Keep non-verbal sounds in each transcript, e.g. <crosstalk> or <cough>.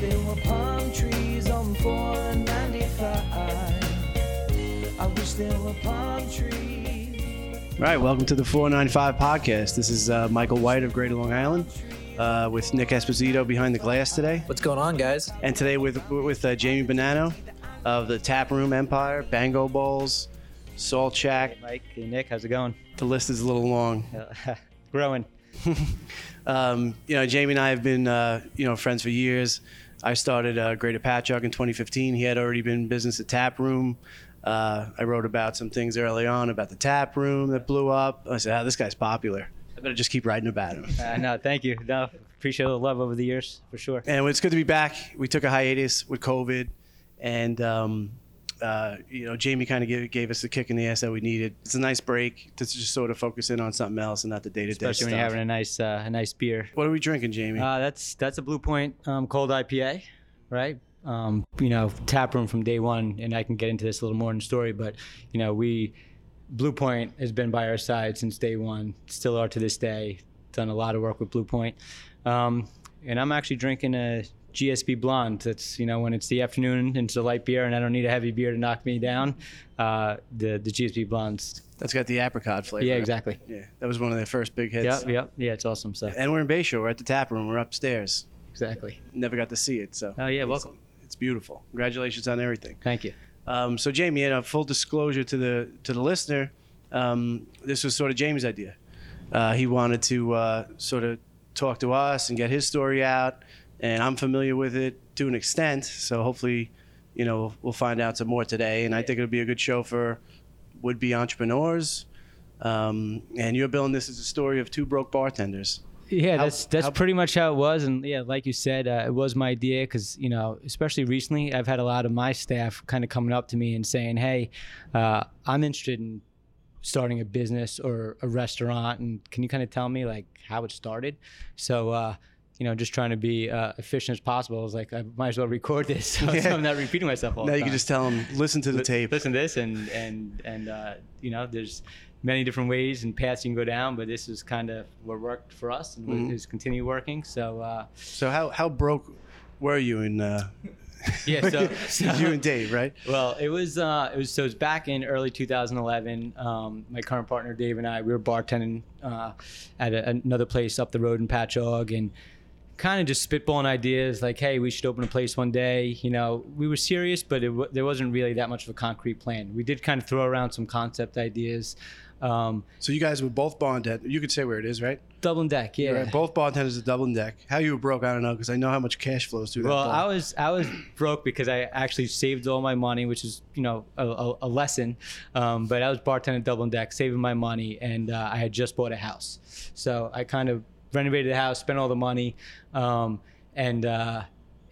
there were palm trees on 495. I wish there were palm trees. All right, welcome to the 495 podcast. This is uh, Michael White of Greater Long Island uh, with Nick Esposito behind the glass today. What's going on, guys? And today with with uh, Jamie Bonanno of the Tap Room Empire, Bango Bowls, Salt Shack. Mike, hey Nick, how's it going? The list is a little long. <laughs> Growing. <laughs> Um, you know, Jamie and I have been, uh, you know, friends for years. I started uh, Greater Patchogue in 2015. He had already been in business at Tap Room. Uh, I wrote about some things early on about the Tap Room that blew up. I said, oh, this guy's popular. I better just keep writing about him. Uh, no, thank you. No, appreciate the love over the years for sure. And it's good to be back. We took a hiatus with COVID, and um, uh, you know, Jamie kind of gave, gave us the kick in the ass that we needed. It's a nice break to just sort of focus in on something else and not the day to day stuff. Especially when you're having a nice uh, a nice beer. what are we drinking, Jamie? Uh, that's that's a Blue Point um, cold IPA, right? Um, you know, tap room from day one, and I can get into this a little more in the story, but you know, we Blue Point has been by our side since day one, still are to this day. Done a lot of work with Blue Point, um, and I'm actually drinking a GSB Blonde. That's you know when it's the afternoon and it's a light beer, and I don't need a heavy beer to knock me down. Uh, the the GSB Blondes. That's got the apricot flavor. Yeah, exactly. Yeah, that was one of their first big hits. Yep, yep, yeah. It's awesome. So And we're in Bayshore. We're at the tap room. We're upstairs. exactly. Never got to see it, so Oh yeah, it's, welcome. it's beautiful. Congratulations on everything. Thank you. Um, so Jamie, in a full disclosure to the to the listener, um, this was sort of Jamie's idea. Uh, he wanted to uh, sort of talk to us and get his story out, and I'm familiar with it to an extent. So hopefully, you know, we'll find out some more today, and I think it'll be a good show for would-be entrepreneurs. Um, and you're billing this as a story of two broke bartenders. Yeah, How- that's that's how- pretty much how it was, and yeah, like you said, uh, it was my idea because you know, especially recently, I've had a lot of my staff kind of coming up to me and saying, "Hey, uh, I'm interested in starting a business or a restaurant, and can you kind of tell me like how it started?" So. Uh, you know, just trying to be uh, efficient as possible. I was like, I might as well record this, <laughs> so, Yeah. I'm not repeating myself all Now the you can just tell them, listen to the Li- tape. Listen to this, and and and uh, you know, there's many different ways and paths you can go down, but this is kind of what worked for us and Mhm. what is continue working. So uh, So how how broke were you in? Uh, <laughs> yeah, so, <laughs> so you and Dave, right? well, it was uh, it was so it was back in early 2011. Um, my current partner Dave and I we were bartending uh, at a, another place up the road in Patchogue and kind of just spitballing ideas like, hey, we should open a place one day. You know, we were serious, but it w- there wasn't really that much of a concrete plan. We did kind of throw around some concept ideas. Um, So you guys were both bartenders. You could say where it is, right? Dublin deck, yeah. Right, Both bartenders at Dublin Deck. How you were broke, I don't know, because I know how much cash flows through that. Well. I was I was broke because I actually saved all my money, which is you know a, a, a lesson. Um, but I was bartending Dublin deck, saving my money, and uh, I had just bought a house, so I kind of renovated the house, spent all the money, um, and uh,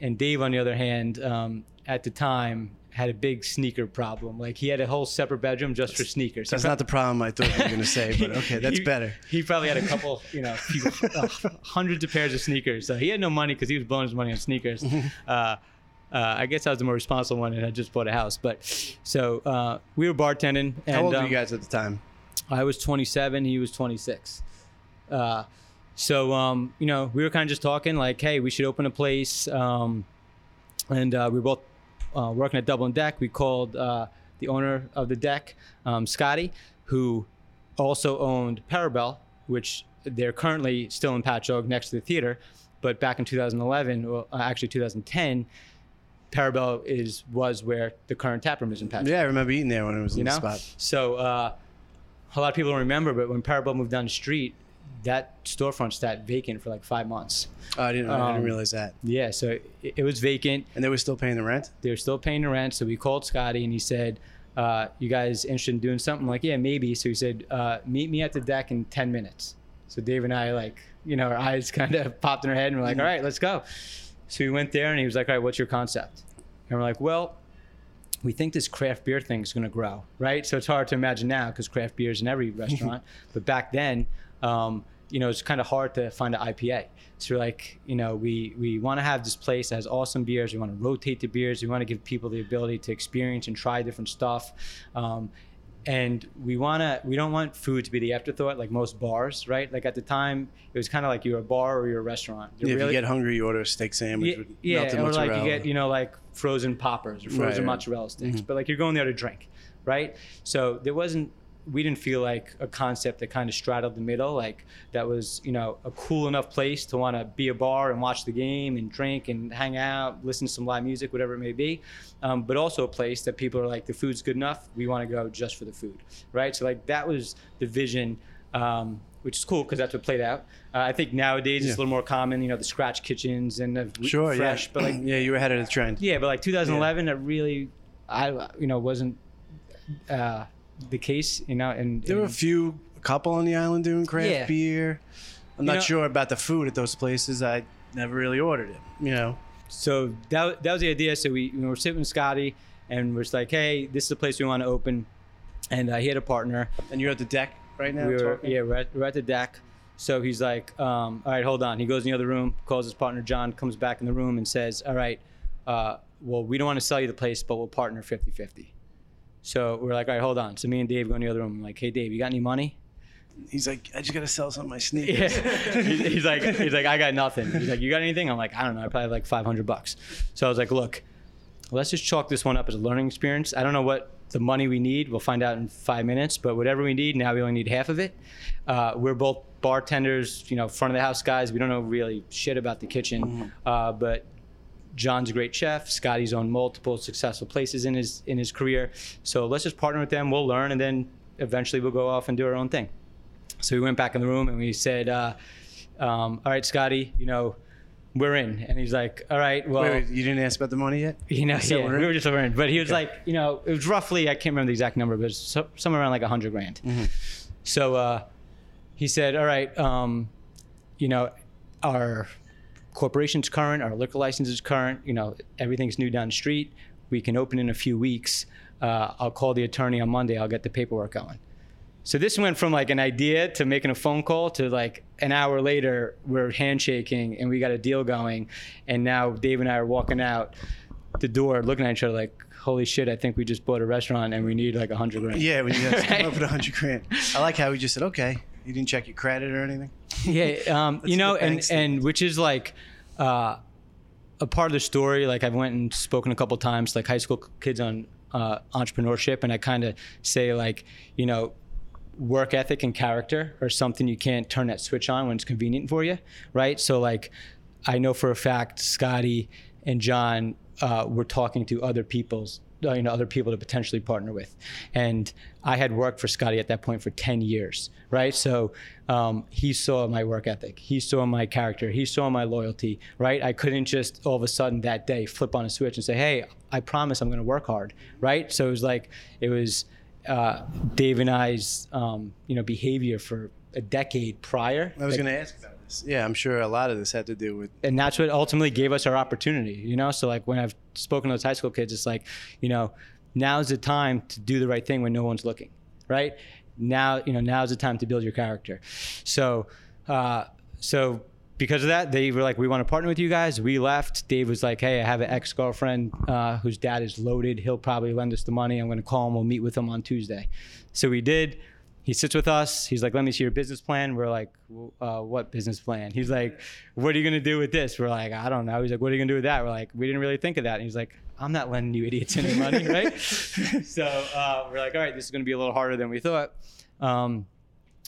and Dave on the other hand, um, at the time had a big sneaker problem. Like he had a whole separate bedroom just for sneakers. That's pro- not the problem I thought you were going to say, <laughs> but okay, that's he- better. He probably had a couple, you know, uh, <laughs> hundreds of pairs of sneakers. So he had no money because he was blowing his money on sneakers. Uh, uh, I guess I was the more responsible one, and I just bought a house. But so uh, we were bartending. And, How old were um, you guys at the time? I was 27. He was 26. So um, you know, we were kind of just talking like, hey, we should open a place. Um, and uh, we were both uh, working at Dublin Deck. We called uh, the owner of the deck, um, Scotty, who also owned Parabel, which they're currently still in Patchogue next to the theater. But back in 2011, well, uh, actually 2010, Parabel is was where the current tap room is in Patchogue Yeah, I remember eating there when it was in you know. the spot. So uh, a lot of people don't remember, but when Parabel moved down the street, that storefront sat vacant for like five months. Oh, I didn't, I Um, didn't realize that. Yeah, so it, it was vacant. And they were still paying the rent? They were still paying the rent. So we called Scotty and he said, uh, "You guys interested in doing something?" I'm like, yeah, maybe. So he said, uh, "Meet me at the deck in 10 minutes." So Dave and I, like, you know, our eyes <laughs> kind of popped in our head and we're like, "All right, let's go." So we went there and he was like, "All right, what's your concept?" And we're like, "Well." we think this craft beer thing is going to grow, right? So it's hard to imagine now because craft beer is in every <laughs> restaurant. but back then, um, you know, it's kind of hard to find an IPA. So like, you know, we we want to have this place that has awesome beers. We want to rotate the beers. We want to give people the ability to experience and try different stuff. Um, and we wanna we don't want food to be the afterthought like most bars, right? Like at the time, it was kind of like you're a bar or you're a restaurant. You're Yeah, if you get hungry, you order a steak sandwich yeah, with yeah, melted or mozzarella. like you get you know like frozen poppers or frozen Right, mozzarella sticks, but like you're going there to drink, right? So there wasn't we didn't feel like a concept that kind of straddled the middle, like that was you know a cool enough place to want to be a bar and watch the game and drink and hang out, listen to some live music, whatever it may be, um, but also a place that people are like the food's good enough, we want to go just for the food, right? So like that was the vision. Um, which is cool because that's what played out. Uh, I think nowadays Yeah. it's a little more common, you know, the scratch kitchens and the sure, fresh, yeah. but like <clears throat> yeah, you were ahead of the trend. yeah, but like 2011, that really, I you know wasn't uh, the case, you know, and, There were a few, a couple on the island doing craft Yeah. beer. I'm You not know- sure about the food at those places. I never really ordered it. You know, so that that was the idea. So we you know, we're sitting with Scotty, and we're just like, hey, this is the place we want to open, and uh, he had a partner. and you're at the deck right now. we were talking? yeah, we're at, we're at the deck. So he's like, um, all right, hold on. He goes in the other room, calls his partner John, comes back in the room and says, all right, uh, well, we don't want to sell you the place, but we'll partner 50-50. So we're like, all right, hold on. So me and Dave go in the other room. I'm like, hey, Dave, you got any money? He's like, I just gotta sell some of my sneakers. <laughs> he's, he's like, he's like, I got nothing. He's like, you got anything? I'm like, I don't know. I probably have like 500 bucks. So I was like, look, let's just chalk this one up as a learning experience. I don't know what the money we need. We'll find out in five minutes. But whatever we need, now we only need half of it. Uh, we're both bartenders, you know, front of the house guys. We don't know really shit about the kitchen. Uh, but John's a great chef. Scotty's owned multiple successful places in his in his career. So let's just partner with them. We'll learn, and then eventually we'll go off and do our own thing. So we went back in the room and we said, uh, um, "All right, Scotty, you know, we're in." And he's like, "All right, well." wait, wait, you didn't ask about the money yet? You know, So yeah, we're in? we were just over in. But he was like, you know, it was roughly, I can't remember the exact number, but it was so, somewhere around like a hundred grand. Mm-hmm. So uh, he said, all right, um, you know, our corporation's current, our liquor license is current, you know, everything's new down the street. We can open in a few weeks. Uh, I'll call the attorney on Monday. I'll get the paperwork going. So this went from like an idea to making a phone call to like an hour later we're handshaking and we got a deal going, and now Dave and I are walking out the door looking at each other like, holy shit, I think we just bought a restaurant and we need like a hundred grand. Yeah, we have to come up with a hundred grand. I like how he just said, okay. You didn't check your credit or anything. Yeah <laughs> um, you know and and which is like uh, a part of the story like i've went and spoken a couple times like high school kids on uh, entrepreneurship and i kind of say like you know work ethic and character are something you can't turn that switch on when it's convenient for you right? So like i know for a fact scotty and john uh, were talking to other people's you know other people to potentially partner with. And i had worked for scotty at that point for 10 years right? So um, he saw my work ethic. He saw my character. He saw my loyalty right? I couldn't just all of a sudden that day flip on a switch and say hey i promise i'm going to work hard right? So it was like it was uh, dave and i's um, you know behavior for a decade prior. I was that- going to ask about this. Yeah, I'm sure a lot of this had to do with. and that's what ultimately gave us our opportunity you know? So like when i've spoken to those high school kids it's like you know now's the time to do the right thing when no one's looking right? Now you know now's the time to build your character. So uh so because of that they were like we want to partner with you guys. We left. Dave was like hey i have an ex-girlfriend uh, whose dad is loaded. He'll probably lend us the money. I'm going to call him. We'll meet with him on tuesday. So we did he sits with us. He's like, "Let me see your business plan." We're like, uh, "What business plan?" He's like, "What are you gonna do with this?" We're like, "I don't know." He's like, "What are you gonna do with that?" We're like, "We didn't really think of that." And he's like, "I'm not lending you idiots any money, <laughs> right?" so uh, we're like, "All right, this is gonna be a little harder than we thought." Um,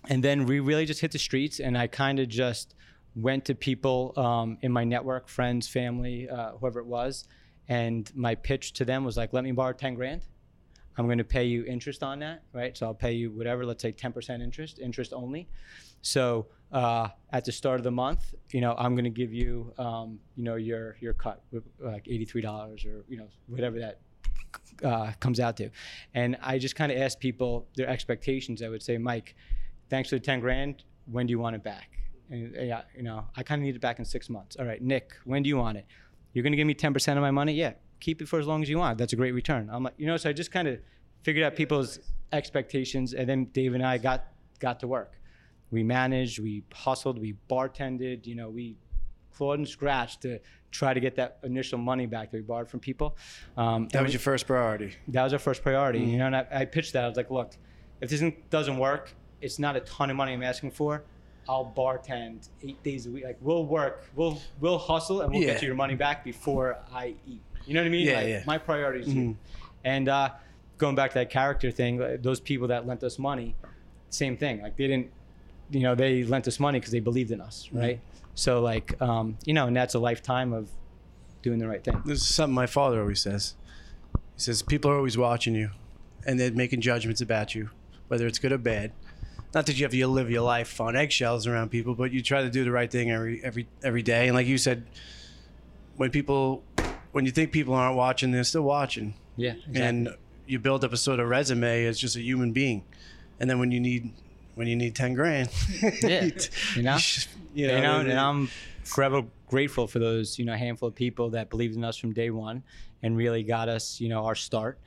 and then we really just hit the streets, and I kind of just went to people um, in my network, friends, family, uh, whoever it was, and my pitch to them was like, "Let me borrow ten grand." I'm going to pay you interest on that, right? So I'll pay you whatever, let's say 10% interest, interest only. So uh, at the start of the month, you know, I'm going to give you, um, you know, your your cut, like $83 or you know whatever that uh, comes out to. And I just kind of asked people their expectations. I would say, Mike, thanks for the 10 grand. When do you want it back? And uh, yeah, you know, I kind of need it back in six months. All right, Nick, when do you want it? You're going to give me 10% of my money? Yeah, keep it for as long as you want. That's a great return. I'm like, you know, so I just kind of figured out people's expectations, and then Dave and I got got to work. We managed, we hustled, we bartended. You know, we clawed and scratched to try to get that initial money back that we borrowed from people. Um, That was we- your first priority. that was our first priority. Mm-hmm. You know, and I, I pitched that. I was like, look, if this doesn't work, it's not a ton of money I'm asking for. I'll bartend eight days a week. Like we'll work, we'll we'll hustle, and we'll Yeah. get you your money back before I eat. You know what I mean? Yeah, like, yeah. Mm-hmm. My priority is you. And uh, going back to that character thing, those people that lent us money, same thing. Like they didn't, you know, they lent us money because they believed in us, Mm-hmm. right? So like, um, you know, and that's a lifetime of doing the right thing. This is something my father always says. He says people are always watching you, and they're making judgments about you, whether it's good or bad. Not that you have to live your life on eggshells around people, but you try to do the right thing every every every day. And like you said, when people, when you think people aren't watching, they're still watching, Yeah. Exactly. and you build up a sort of resume as just a human being. And then when you need when you need ten grand, <laughs> Yeah, you know? you you know, know, and I'm forever grateful for those, you know, handful of people that believed in us from day one and really got us, you know, our start.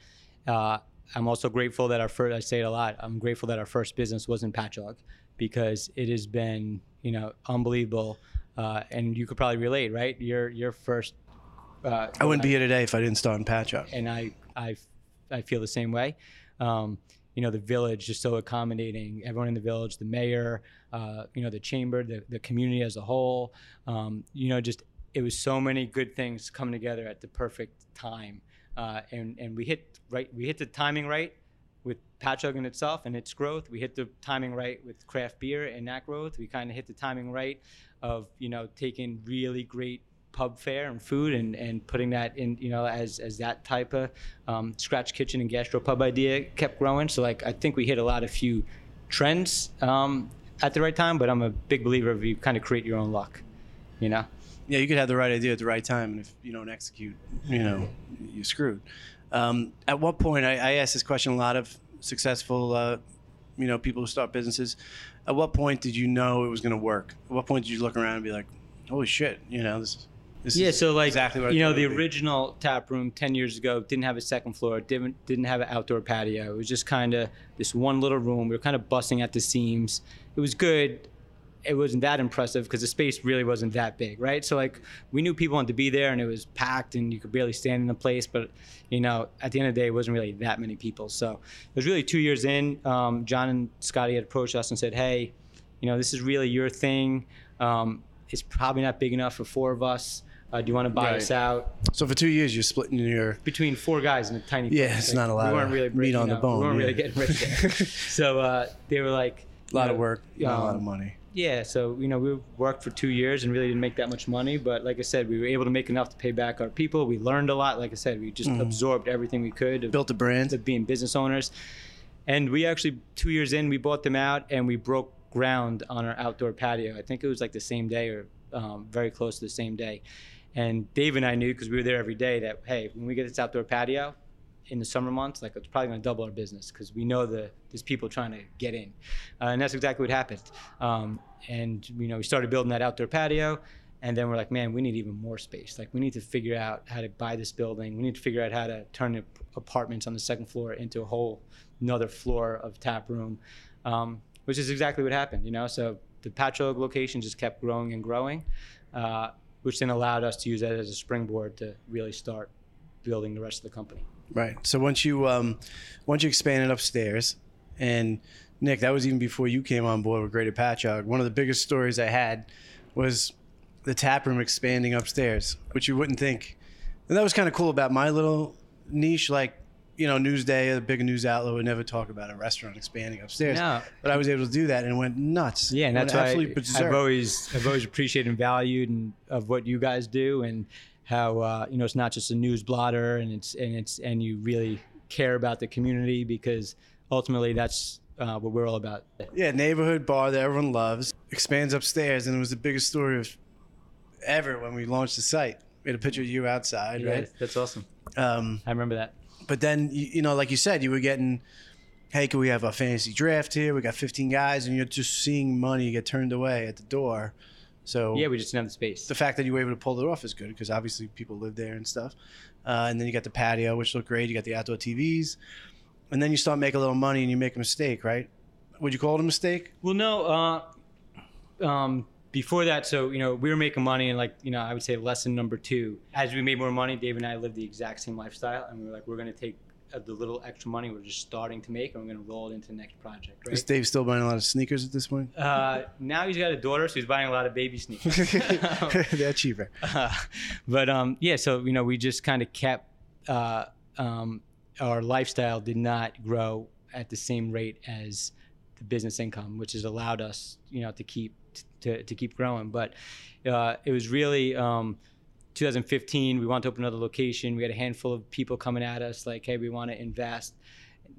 Uh, I'm also grateful that our first, I say it a lot, I'm grateful that our first business was in Patchogue because it has been, you know, unbelievable. Uh, and you could probably relate, right? Your, your first, uh, I wouldn't be here today if I didn't start in Patchogue. and I, I, I feel the same way. Um, you know, the village is so accommodating. Everyone in the village, the mayor, uh, you know, the chamber, the, the community as a whole. Um, you know, just it was so many good things coming together at the perfect time, uh, and and we hit right. We hit the timing right with Patchogue in itself and its growth. We hit the timing right with craft beer and that growth. We kind of hit the timing right of you know taking really great pub fare and food and, and putting that in you know as as that type of um, scratch kitchen and gastro pub idea kept growing. So like I think we hit a lot of few trends um, at the right time. But I'm a big believer of you kind of create your own luck. You know. yeah, you could have the right idea at the right time, and if you don't execute, you know, you're screwed. Um, at what point, I, I ask this question a lot of successful, uh, you know, people who start businesses. At what point did you know it was going to work? At what point did you look around and be like, "Holy shit!" You know, this. This Yeah, is so like exactly what you know the original tap room ten years ago didn't have a second floor, didn't didn't have an outdoor patio. It was just kind of this one little room. We were kind of busting at the seams. It was good. It wasn't that impressive because the space really wasn't that big, right? So like we knew people wanted to be there, and it was packed, and you could barely stand in the place. But you know, at the end of the day, it wasn't really that many people. So it was really two years in. Um, John and Scotty had approached us and said, "Hey, you know, this is really your thing. Um, it's probably not big enough for four of us. Uh, do you want to buy Right. us out? So for two years, you're splitting your. Between four guys in a tiny Yeah, place. it's not a lot We weren't of really meat breaking on the bone, We weren't yeah. really getting rich there. <laughs> so uh, they were like, A lot you of know, work, not a lot of um, money. Yeah, so you know we worked for two years and really didn't make that much money, but like I said, we were able to make enough to pay back our people. We learned a lot. Like I said, we just absorbed everything we could of, Built a brand. of being business owners. And we actually two years in, we bought them out and we broke ground on our outdoor patio. I think it was like the same day or um, very close to the same day. And Dave and I knew because we were there every day that hey, when we get this outdoor patio in the summer months, like it's probably going to double our business because we know the there's people trying to get in, uh, and that's exactly what happened. Um, and you know, we started building that outdoor patio. And then we're like, man, we need even more space. Like, we need to figure out how to buy this building. We need to figure out how to turn the apartments on the second floor into a whole another floor of tap room, um, which is exactly what happened. You know, so the Patchogue location just kept growing and growing, uh, which then allowed us to use that as a springboard to really start building the rest of the company. Right. So once you um, once you expanded upstairs, and Nick, that was even before you came on board with Greater Patchogue. One of the biggest stories I had was the tap room expanding upstairs, which you wouldn't think. And that was kind of cool about my little niche. Like, you know, Newsday, a big news outlet, would never talk about a restaurant expanding upstairs. No. But I was able to do that, and it went nuts. Yeah, and that's absolutely I, I've always I've always appreciated and valued and of what you guys do and how uh, you know it's not just a news blotter and it's and it's and you really care about the community because ultimately that's uh, what we're all about. Yeah, neighborhood bar that everyone loves expands upstairs, and it was the biggest story of ever when we launched the site. We had a picture of you outside, right? That's awesome. Um, I remember that. But then, you, you know, like you said, you were getting, hey, can we have a fantasy draft here? We got 15 guys, and you're just seeing money get turned away at the door. So Yeah, we just didn't have the space. the fact that you were able to pull it off is good because obviously people live there and stuff. Uh, and then you got the patio, which looked great. You got the outdoor TVs, and then you start making a little money and you make a mistake, right? Would you call it a mistake? Well, no. Uh, um, before that, so you know, we were making money, and like you know, I would say lesson number two. As we made more money, Dave and I lived the exact same lifestyle, and we were like, we're gonna take uh, the little extra money we're just starting to make, and we're gonna roll it into the next project. Is Dave still buying a lot of sneakers at this point? Uh, now he's got a daughter, so he's buying a lot of baby sneakers. <laughs> <laughs> They're cheaper. Uh, but um, yeah, so you know, we just kind of kept uh, um, our lifestyle did not grow at the same rate as the business income, which has allowed us, you know, to keep to, to keep growing. But uh, it was really um, 2015. We wanted to open another location. We had a handful of people coming at us like, "Hey, we want to invest,"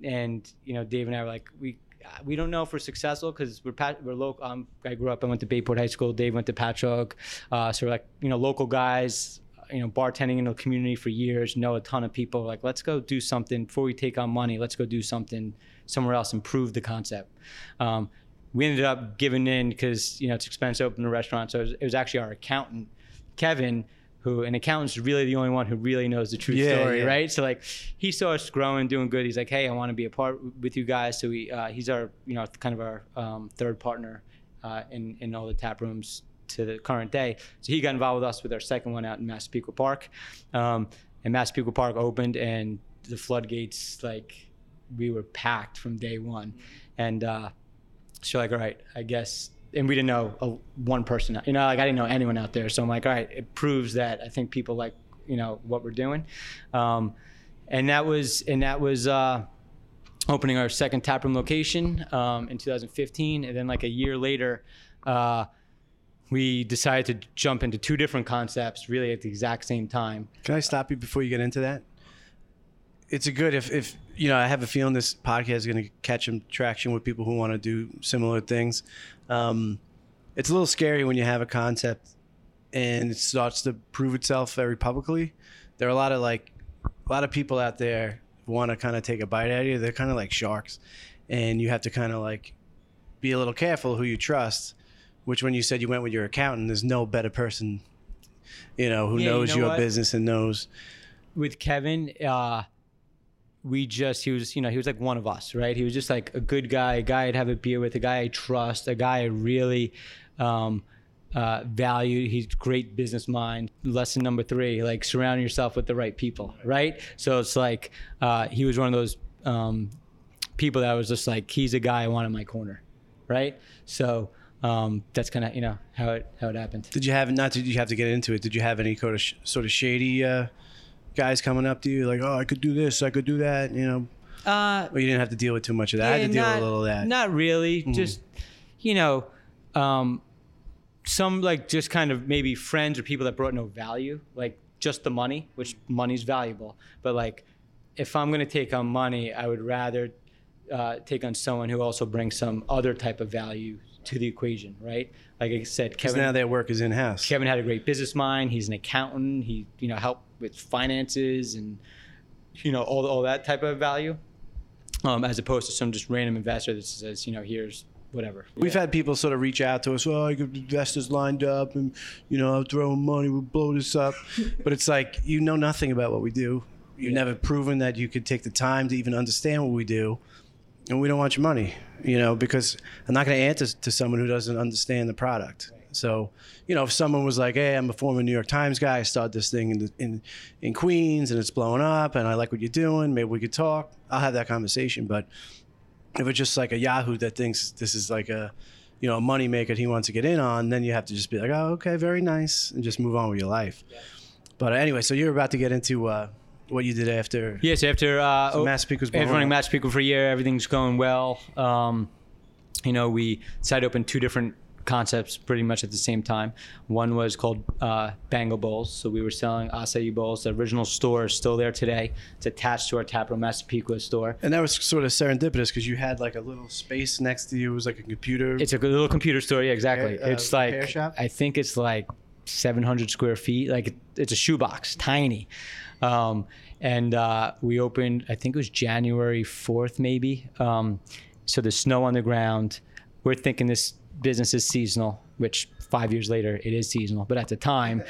and you know, Dave and I were like, "We." We don't know if we're successful because we're we're local. Um, I grew up. I went to Bayport High School. Dave went to Patchogue. Uh, so we're like you know local guys. You know, bartending in the community for years. Know a ton of people. Like, let's go do something before we take on money. Let's go do something somewhere else. Improve the concept. Um, we ended up giving in because you know it's expensive to open a restaurant. So it was, it was actually our accountant, Kevin, who an accountant's really the only one who really knows the true Yeah, story, yeah. right? So like he saw us growing, doing good. He's like, hey, I want to be a part with you guys. So we uh, he's our you know kind of our um, third partner uh, in in all the tap rooms to the current day. So he got involved with us with our second one out in Massapequa Park, um, and Massapequa Park opened and the floodgates like we were packed from day one, and. Uh, so like, all right, I guess, and we didn't know a, one person, you know, like I didn't know anyone out there. So I'm like, all right, it proves that I think people like, you know, what we're doing. Um, and that was, and that was, uh, opening our second taproom location, um, in 2015. And then like a year later, uh, we decided to jump into two different concepts really at the exact same time. Can I stop you before you get into that? It's a good if if you know I have a feeling this podcast is going to catch some traction with people who want to do similar things. Um, it's a little scary when you have a concept and it starts to prove itself very publicly. There are a lot of like a lot of people out there want to kind of take a bite at you. They're kind of like sharks, and you have to kind of like be a little careful who you trust. Which, when you said you went with your accountant, there's no better person, you know, who Yeah, you knows know your what? business and knows. with Kevin, uh, we just he was you know he was like one of us, right? He was just like a good guy, a guy I'd have a beer with, a guy I trust, a guy I really um, uh, value. He's great business mind. Lesson number three: like surround yourself with the right people, right? So it's like uh, he was one of those um, people that was just like he's a guy I want in my corner, right? So. Um, that's kind of you know how it how it happened. Did you have not? Did you have to get into it? Did you have any sort of sort of shady uh, guys coming up to you like, oh, I could do this, I could do that, you know? Uh, Or you didn't have to deal with too much of that. I had to deal not, with a little of that. Mm-hmm. Not really. Just you know, um, some like just kind of maybe friends or people that brought no value, like just the money, which money's valuable. But like, if I'm gonna take on money, I would rather uh, take on someone who also brings some other type of value to the equation, right? Like I said, Kevin. now their work is in house. Kevin had a great business mind. He's an accountant. He, you know, helped with finances and, you know, all, all that type of value, um, as opposed to some just random investor that says, you know, here's whatever. We've had people sort of reach out to us. Oh, I got investors lined up, and you know, I'll throw money, we'll blow this up. <laughs> but it's like you know nothing about what we do. You've never proven that you could take the time to even understand what we do, and we don't want your money. You know, because I'm not going to answer to someone who doesn't understand the product. So, you know, if someone was like, "Hey, I'm a former New York Times guy. I started this thing in the, in in Queens, and it's blowing up, and I like what you're doing. Maybe we could talk." I'll have that conversation. But if it's just like a Yahoo that thinks this is like a, you know, a money maker he wants to get in on, then you have to just be like, "Oh, okay, very nice," and just move on with your life. But uh, anyway, so you're about to get into uh, what you did after. Yes, after uh, So oh, Massapequa's after running up. Massapequa for a year, everything's going well. Um, you know, we decided to open two different concepts pretty much at the same time. One was called uh, Bango Bowls. So we were selling acai bowls. The original store is still there today. It's attached to our Taproom Massapequa store. And that was sort of serendipitous because you had like a little space next to you. It was like a computer. It's a little computer store. Yeah, exactly. Repair- uh, it's like shop? I think it's like 700 square feet. Like it's a shoebox, tiny. Um, and uh, we opened. I think it was January 4th, maybe. Um, so there's snow on the ground. We're thinking this business is seasonal, which five years later it is seasonal. But at the time,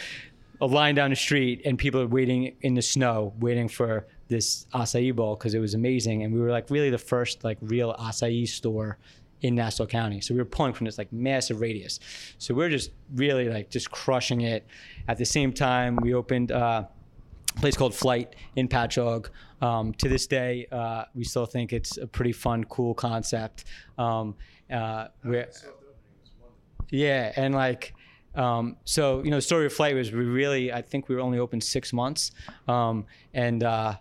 a line down the street and people are waiting in the snow, waiting for this acai bowl because it was amazing. And we were like really the first like real acai store in Nassau County. So we were pulling from this like massive radius. So we are just really like just crushing it. At the same time, we opened uh, a place called Flight in Patchogue. Um, to this day, uh, we still think it's a pretty fun, cool concept. Um, uh, yeah, and like, um, so you know, the story of flight was we really, I think we were only open six months, um, and uh,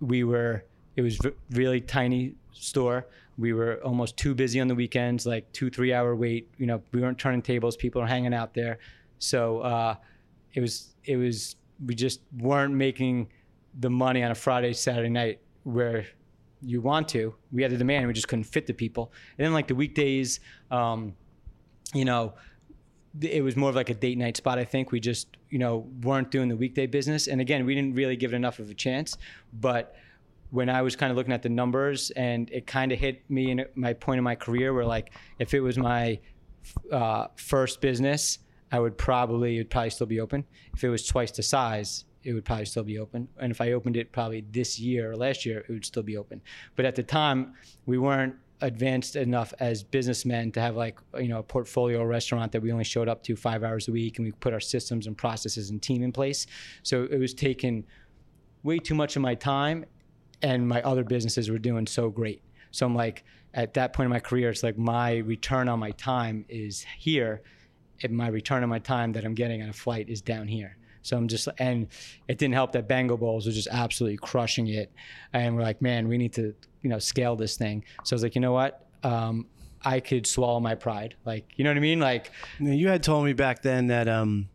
we were, it was v- really tiny store. We were almost too busy on the weekends, like two, three hour wait. You know, we weren't turning tables. People were hanging out there, so uh, it was, it was, we just weren't making the money on a Friday, Saturday night where you want to. We had the demand, we just couldn't fit the people. And then like the weekdays, um, you know, it was more of like a date night spot. I think we just, you know, weren't doing the weekday business. And again, we didn't really give it enough of a chance. But when I was kind of looking at the numbers, and it kind of hit me in my point in my career where like, if it was my uh, first business, I would probably it would probably still be open. If it was twice the size, it would probably still be open. And if I opened it probably this year or last year, it would still be open. But at the time, we weren't advanced enough as businessmen to have like you know a portfolio restaurant that we only showed up to five hours a week and we put our systems and processes and team in place so it was taking way too much of my time and my other businesses were doing so great so i'm like at that point in my career it's like my return on my time is here and my return on my time that i'm getting on a flight is down here so I'm just, and it didn't help that Bango Bowls was just absolutely crushing it. And we're like, man, we need to, you know, scale this thing. So I was like, you know what? Um, I could swallow my pride. Like, you know what I mean? Like, you had told me back then that um,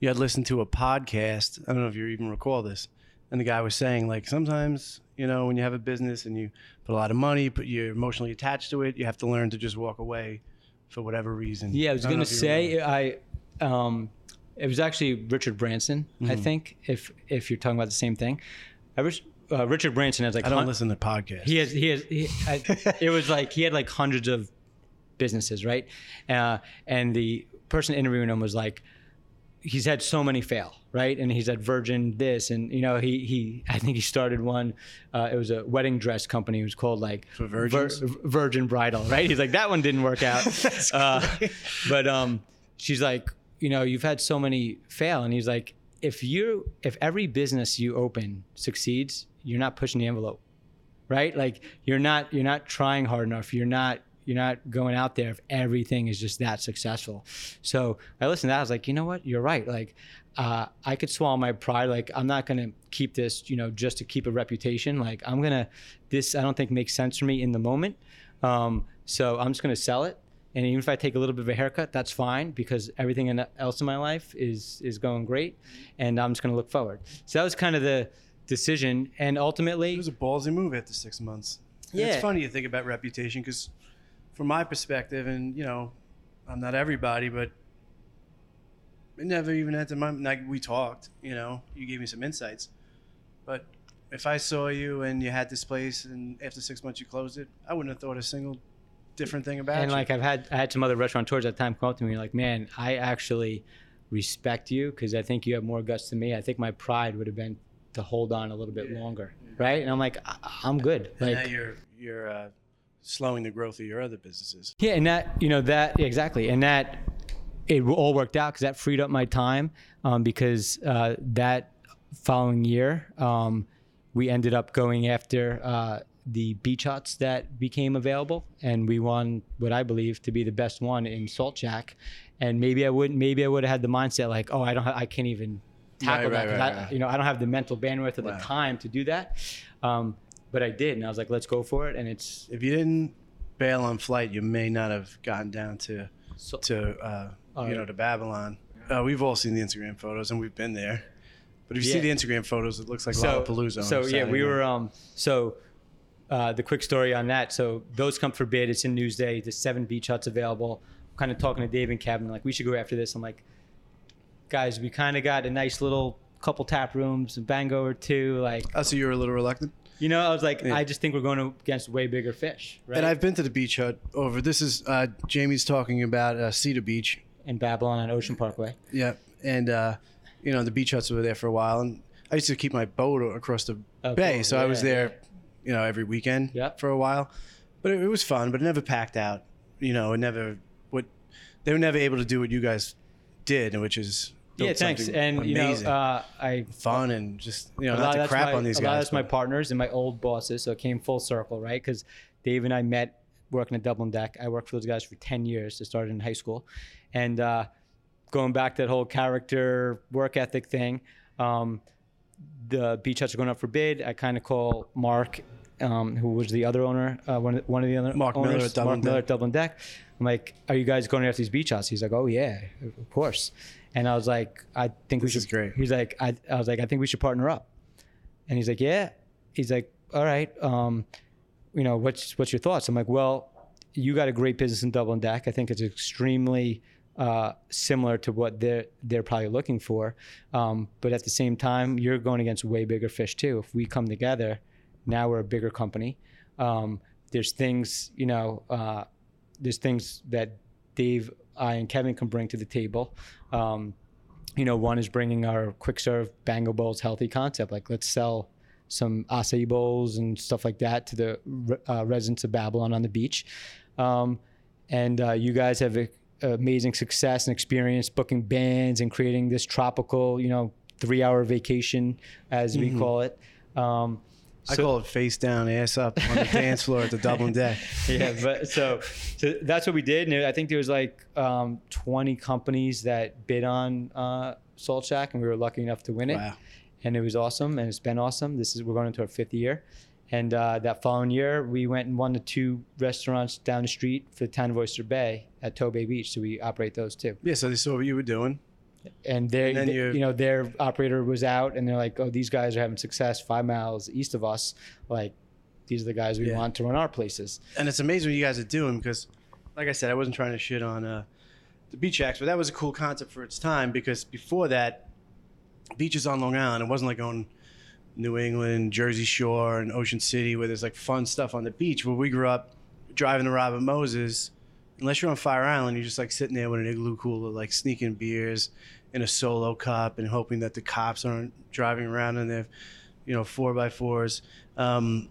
you had listened to a podcast. I don't know if you even recall this. And the guy was saying, like, sometimes, you know, when you have a business and you put a lot of money, but you're emotionally attached to it, you have to learn to just walk away for whatever reason. Yeah, I was going to say, I, um, it was actually Richard Branson, mm-hmm. I think. If if you're talking about the same thing, was, uh, Richard Branson has like I don't hun- listen to podcasts. He has he has. He, I, <laughs> it was like he had like hundreds of businesses, right? Uh, and the person interviewing him was like, he's had so many fail, right? And he's had Virgin this, and you know, he he I think he started one. Uh, it was a wedding dress company. It was called like Vir- Virgin Bridal, right? He's like that one didn't work out. <laughs> uh, but um, she's like, you know, you've had so many fail. And he's like, if you, if every business you open succeeds, you're not pushing the envelope, right? Like you're not, you're not trying hard enough. You're not, you're not going out there if everything is just that successful. So I listened to that. I was like, you know what? You're right. Like, uh, I could swallow my pride. Like, I'm not going to keep this, you know, just to keep a reputation. Like, I'm going to, this, I don't think makes sense for me in the moment. Um, so I'm just going to sell it and even if I take a little bit of a haircut, that's fine because everything else in my life is is going great, and I'm just going to look forward. So that was kind of the decision, and ultimately, it was a ballsy move after six months. Yeah, it's funny to think about reputation because, from my perspective, and you know, I'm not everybody, but it never even had to. Mind. Like we talked, you know, you gave me some insights, but if I saw you and you had this place and after six months you closed it, I wouldn't have thought a single different thing about it. and you. like I've had I had some other restaurateurs at the time come up to me like, man, I actually respect you because I think you have more guts than me. I think my pride would have been to hold on a little bit yeah. longer, right? And I'm like, I- am good. And like you're you're uh, slowing the growth of your other businesses. Yeah, and that you know that exactly, and that it all worked out because that freed up my time um, because uh, that following year um, we ended up going after. Uh, the beach huts that became available, and we won what I believe to be the best one in Salt Shack. And maybe I wouldn't. Maybe I would have had the mindset like, oh, I don't. I can't even tackle right, that. Right, right, I, you know, I don't have the mental bandwidth or the time to do that. Um, but I did, and I was like, let's go for it. And it's if you didn't bail on flight, you may not have gotten down to so, to uh, you know to Babylon. Uh, we've all seen the Instagram photos, and we've been there. But if you yeah. see the Instagram photos, it looks like so, Lollapalooza. So yeah, we were. Um, so uh, the quick story on that. So those come for bid. It's in Newsday. There's seven beach huts available. I'm kind of talking to Dave and Kevin, like we should go after this. I'm like, guys, we kind of got a nice little couple tap rooms, a bango or two. Like, oh, so you were a little reluctant. You know, I was like, yeah. I just think we're going against way bigger fish. Right? And I've been to the beach hut over. This is uh, Jamie's talking about uh, Cedar Beach in Babylon on Ocean Parkway. Yeah, and uh, you know the beach huts were there for a while, and I used to keep my boat across the oh, bay, so yeah, I was there. You know, every weekend yep. for a while. But it, it, was fun, but it never packed out. you know, it never what they were never able to do what you guys did, which is Yeah, thanks. And you know, uh, I fun and just you know a lot not of to crap my, on these a lot of guys. that's my partners and my old bosses. So it came full circle, right? Because Dave and I met working at Dublin Deck. I worked for those guys for 10 years. I started in high school. And uh, going back to that whole character work ethic thing, um, the beach huts are going up for bid. I kind of call Mark, um, who was the other owner, uh, one, of, one of the other Mark Miller owners, at Dublin Mark Miller Deck. at Dublin Deck. I'm like, are you guys going after these beach huts? He's like, oh yeah, of course. And I was like, I think we This should. is great. He's like, I, I was like, I think we should partner up. And he's like, yeah. He's like, all right. Um, you know, what's what's your thoughts? I'm like, well, you got a great business in Dublin Deck. I think it's extremely uh, similar to what they're they're probably looking for. Um, but at the same time, you're going against way bigger fish too. If we come together, now we're a bigger company. Um, there's things, you know, uh, there's things that Dave, I, and Kevin can bring to the table. Um, you know, one is bringing our quick serve Bango Bowls healthy concept. Like, let's sell some acai bowls and stuff like that to the uh, residents of Babylon on the beach. Um, and uh, you guys have a, amazing success and experience booking bands and creating this tropical, you know, three hour vacation, as we call it. Um, I so- call it face down, ass up on the dance floor at the Dublin <laughs> Deck. yeah, but so, so that's what we did. And I think there was like um, 20 companies that bid on uh, Salt Shack, and we were lucky enough to win it. Wow. And it was awesome, and it's been awesome. This is we're going into our fifth year, and uh, that following year we went and won the two restaurants down the street for the town of Oyster Bay at Tobay Beach. So we operate those too. Yeah, so they saw what you were doing. And they, And you- you know, their operator was out, and they're like, "Oh, these guys are having success five miles east of us. Like, these are the guys we Yeah. want to run our places." and it's amazing what you guys are doing because, like I said, I wasn't trying to shit on uh, the beach huts, but that was a cool concept for its time because before that, beaches on Long Island, it wasn't like on New England, Jersey Shore, and Ocean City where there's like fun stuff on the beach. Where we grew up driving to Robert Moses, unless you're on Fire Island, you're just like sitting there with an igloo cooler, like sneaking beers in a solo cup and hoping that the cops aren't driving around in their, you know, four by fours. Um,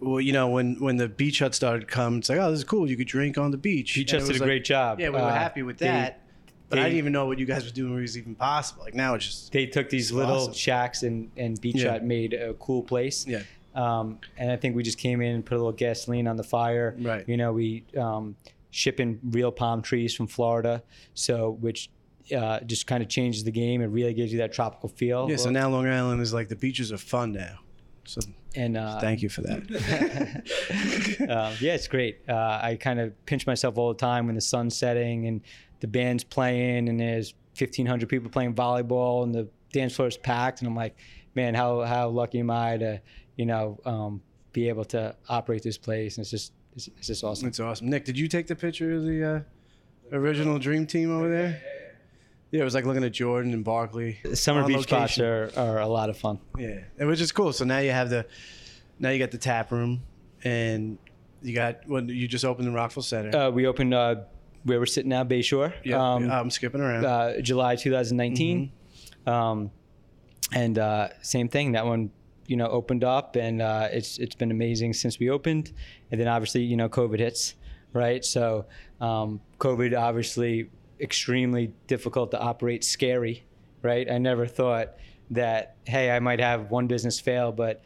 well, you know, when when the beach hut started to come, it's like, oh, this is cool. You could drink on the beach. Beach hut did was a like- great job. Yeah, we were Uh, happy with they- that. but I didn't even know what you guys were doing was even possible. Like now, it's just they took these little awesome. shacks and and beach Yeah. hut made a cool place. yeah, Um, and I think we just came in and put a little gasoline on the fire. Right. You know, we um, ship in real palm trees from Florida, so which uh, just kind of changes the game. It really gives you that tropical feel. yeah. So now Long Island is like the beaches are fun now. So and uh, thank you for that. um, <laughs> yeah, it's great. Uh, I kind of pinch myself all the time when the sun's setting and the band's playing and there's 1,500 people playing volleyball and the dance floor is packed. And I'm like, man, how, how lucky am I to, you know, um, be able to operate this place? And it's just, it's, it's just awesome. It's awesome. Nick, did you take the picture of the uh, original Dream Team over there? Yeah, it was like looking at Jordan and Barkley. Summer beach spots are, are a lot of fun. Yeah, it was just cool. So now you have the, now you got the tap room, and you got when you just opened the Rockville Center. Uh, we opened uh, where we're sitting now, Bayshore. yeah, Um, I'm skipping around. uh, July 2019. Um, and uh, same thing. That one, you know, opened up, and uh, it's it's been amazing since we opened. And then obviously, you know, COVID hits, right? So um, COVID obviously extremely difficult to operate, scary, right? I never thought that hey, I might have one business fail, but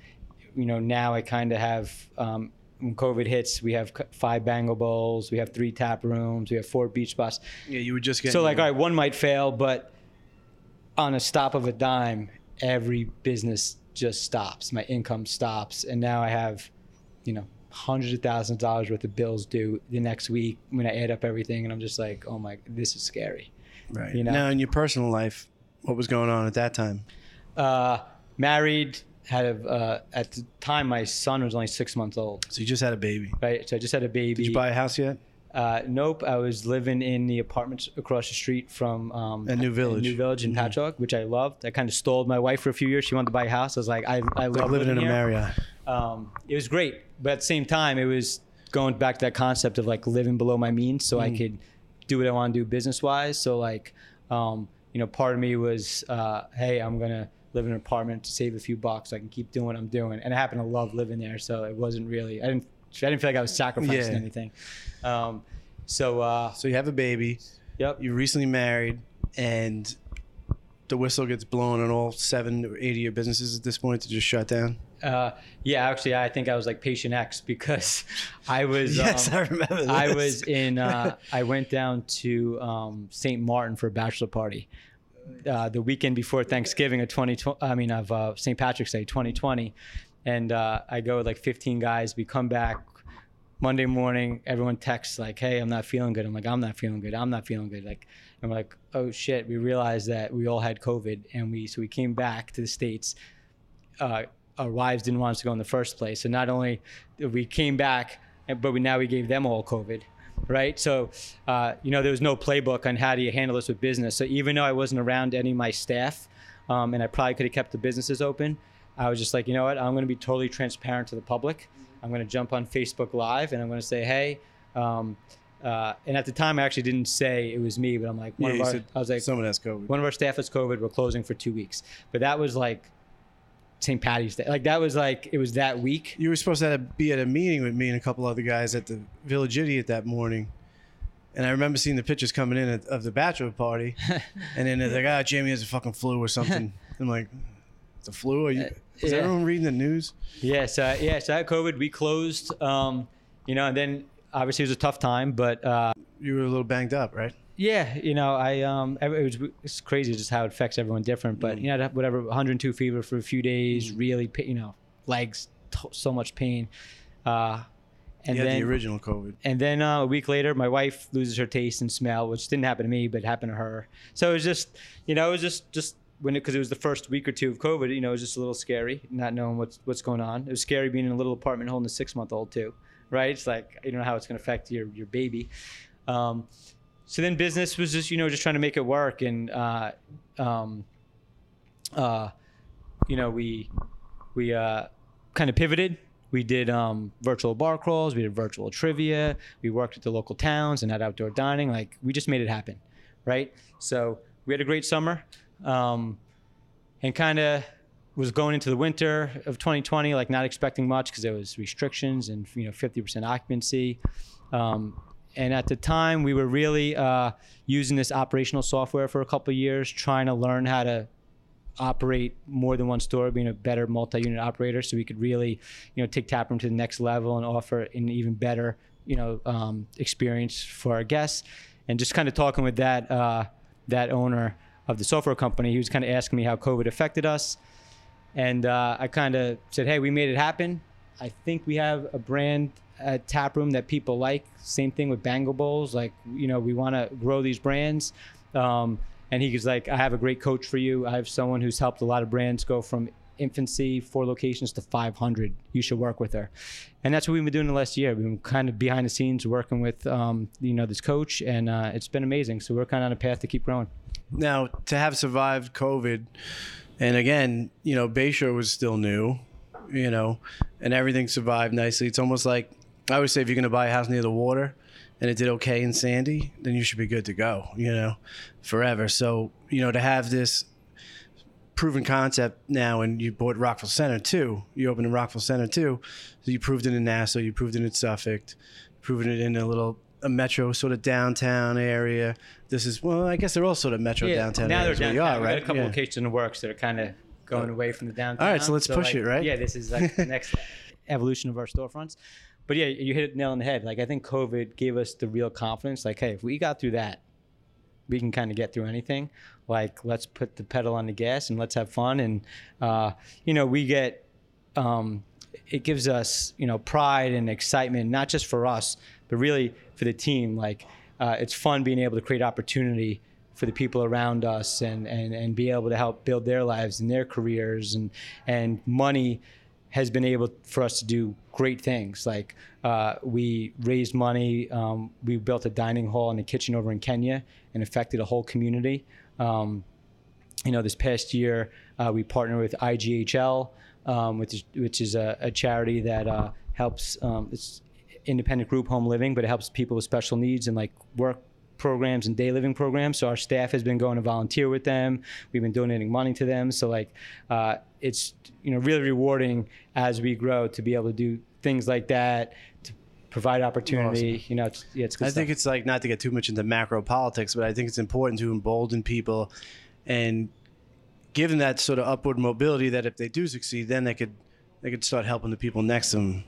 you know, now I kind of have. Um, when COVID hits, we have five Bango Bowls, we have three tap rooms, we have four beach spots. yeah, you were just getting. So like, all right, one might fail, but on a stop of a dime, every business just stops. My income stops, and now I have, you know, hundreds of thousands of dollars worth of bills due the next week when I add up everything, and I'm just like, oh my, this is scary. right. you know. Now in your personal life, what was going on at that time? Uh, married, had a uh, at the time my son was only six months old, So you just had a baby. right? So I just had a baby. Did you buy a house yet? Uh, nope, I was living in the apartments across the street from um, At New Village. New Village in Mhm. Patchogue, which I loved. I kind of stalled my wife for a few years. She wanted to buy a house. I was like, I, I Like love living in a here. Marriott. Um, it was great, but at the same time, it was going back to that concept of like living below my means, so I Mm. could do what I want to do business wise. So like, um, you know, part of me was, uh, hey, I'm gonna live in an apartment to save a few bucks. So I can keep doing what I'm doing, and I happen to love living there. So it wasn't really, I didn't, I didn't feel like I was sacrificing Yeah. anything. Um, So uh, So you have a baby. yep. You're recently married, and the whistle gets blown on all seven or eight of your businesses at this point to just shut down. Uh, yeah, actually, I think I was like patient X because I <laughs> was. Yes, um, I remember. This. I was in. Uh, <laughs> I went down to um, St. Martin for a bachelor party uh, the weekend before Thanksgiving of 2020. I mean, of uh, St. Patrick's Day 2020, and uh, I go with like 15 guys. We come back Monday morning. Everyone texts like, "Hey, I'm not feeling good." I'm like, "I'm not feeling good. I'm not feeling good." Like, and we're like, "Oh shit!" We realized that we all had COVID, and we so we came back to the states. Uh, our wives didn't want us to go in the first place. So not only we came back, but we now we gave them all COVID, right? So uh, you know there was no playbook on how do you handle this with business. So even though I wasn't around any of my staff, um, and I probably could have kept the businesses open, I was just like, you know what? I'm going to be totally transparent to the public. I'm going to jump on Facebook Live and I'm going to say, hey. Um, uh, and at the time, I actually didn't say it was me, but I'm like, one Yeah, of our, said I was like, someone has COVID. one of our staff has COVID. We're closing for two weeks. But that was like St. Patty's Day. Like that was like it was that week. You were supposed to be at a meeting with me and a couple other guys at the Village Idiot that morning. And I remember seeing the pictures coming in of- of the bachelor party. <laughs> and then they're like, ah, Jamie has a fucking flu or something. <laughs> I'm like, the flu? Are you, is yeah. everyone reading the news? Yeah. So yeah. So I had COVID. We closed. Um, you know, and then obviously it was a tough time, but uh, You were a little banged up, right? Yeah, you know, I um, it was it's crazy just how it affects everyone different. But you know, whatever 102 fever for a few days, really, you know, legs, t- so much pain. Uh, and had then the original COVID. And then uh, a week later, my wife loses her taste and smell, which didn't happen to me, but happened to her. So it was just, you know, it was just just when because it, was the first week or two of COVID, you know, it was just a little scary, not knowing what's what's going on. It was scary being in a little apartment holding a six month old too, right? It's like you don't know how it's going to affect your your baby. Um, so then business was just you know just trying to make it work. And uh, um, uh, you know we we uh, kind of pivoted. We did um, virtual bar crawls. We did virtual trivia. We worked at the local towns and had outdoor dining. Like we just made it happen right? So we had a great summer um, and kind of was going into the winter of 2020 like not expecting much because there was restrictions and you know 50% occupancy. Um, and at the time we were really uh, using this operational software for a couple years trying to learn how to operate more than one store being a better multi-unit operator so we could really you know take taproom to the next level and offer an even better you know um, experience for our guests and just kind of talking with that uh, that owner of the software company he was kind of asking me how covid affected us and uh, I kind of said, "Hey, we made it happen. I think we have a brand at Taproom that people like. Same thing with Bangle Bowls. Like, you know, we want to grow these brands." Um, and he was like, "I have a great coach for you. I have someone who's helped a lot of brands go from infancy, four locations to 500. You should work with her." And that's what we've been doing the last year. We've been kind of behind the scenes working with, um, you know, this coach, and uh, it's been amazing. So we're kind of on a path to keep growing. Now, to have survived COVID, and again, you know, Bayshore was still new, you know, and everything survived nicely. It's almost like I always say if you're going to buy a house near the water and it did okay in Sandy, then you should be good to go, you know, forever. So, you know, to have this proven concept now, and you bought Rockville Centre too, you opened in Rockville Centre too. So you proved it in Nassau, you proved it in Suffolk, proven it in a little a metro sort of downtown area. This is well, I guess they're all sort of metro downtown Now they're downtown. you are, We've right? got a couple Yeah. locations in the works that are kind of going oh. away from the downtown. All right, so let's push like, it, right? Yeah, this is like the next <laughs> evolution of our storefronts. But yeah, you hit it nail on the head. Like I think COVID gave us the real confidence. Like, hey, if we got through that, we can kind of get through anything. Like, let's put the pedal on the gas and let's have fun. And uh, you know, we get um, it gives us you know pride and excitement, not just for us, but really for the team. Like, uh, it's fun being able to create opportunity for the people around us and, and, and be able to help build their lives and their careers and and money has been able for us to do great things. Like uh, we raised money um, we built a dining hall and a kitchen over in kenya and affected a whole community. Um, you know, this past year uh, we partnered with IGHL, um, which is which is a, a charity that uh, helps um, it's independent group home living, but it helps people with special needs and like work programs and day living programs. So our staff has been going to volunteer with them. We've been donating money to them. So like, uh, it's you know really rewarding as we grow to be able to do things like that. To provide opportunity. You know, it's, yeah, it's I stuff. think it's like not to get too much into macro politics, but I think it's important to embolden people and give them that sort of upward mobility that if they do succeed, then they could they could start helping the people next to them.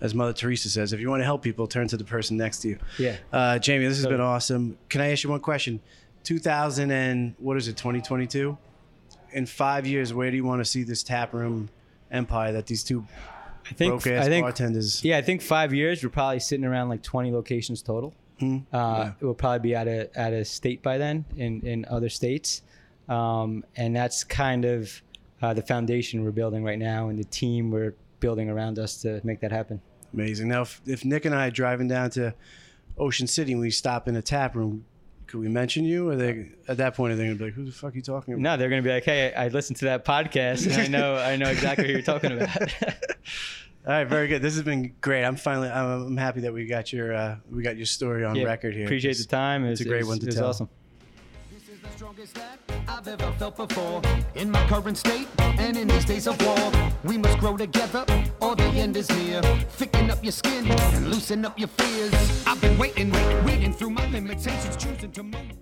As Mother Teresa says, if you want to help people, turn to the person next to you. Yeah. Uh, Jamie, this has been awesome. Can I ask you one question? 2000 and what is it? 2022. In five years, where do you want to see this tap room empire that these two I think I think bartenders? yeah, I think five years we're probably sitting around like 20 locations total. Hmm. Uh, It will probably be out of out of state by then in in other states, um, and that's kind of uh, the foundation we're building right now and the team we're building around us to make that happen. Amazing. Now, if, if Nick and I are driving down to Ocean City and we stop in a tap room, could we mention you? Or they at that point are they gonna be like, "Who the fuck are you talking about?" No, they're gonna be like, hey, I listened to that podcast and I know <laughs> I know exactly who you're talking about. <laughs> All right, very good. This has been great. I'm finally I'm, I'm happy that we got your uh, we got your story on Yeah, record here. Appreciate the time. It it's a great it was- one to it was tell. Awesome. Strongest that I've ever felt before. In my current state and in these days of war, we must grow together or the end is near. Thicken up your skin and loosen up your fears. I've been waiting, waiting through my limitations, choosing to move.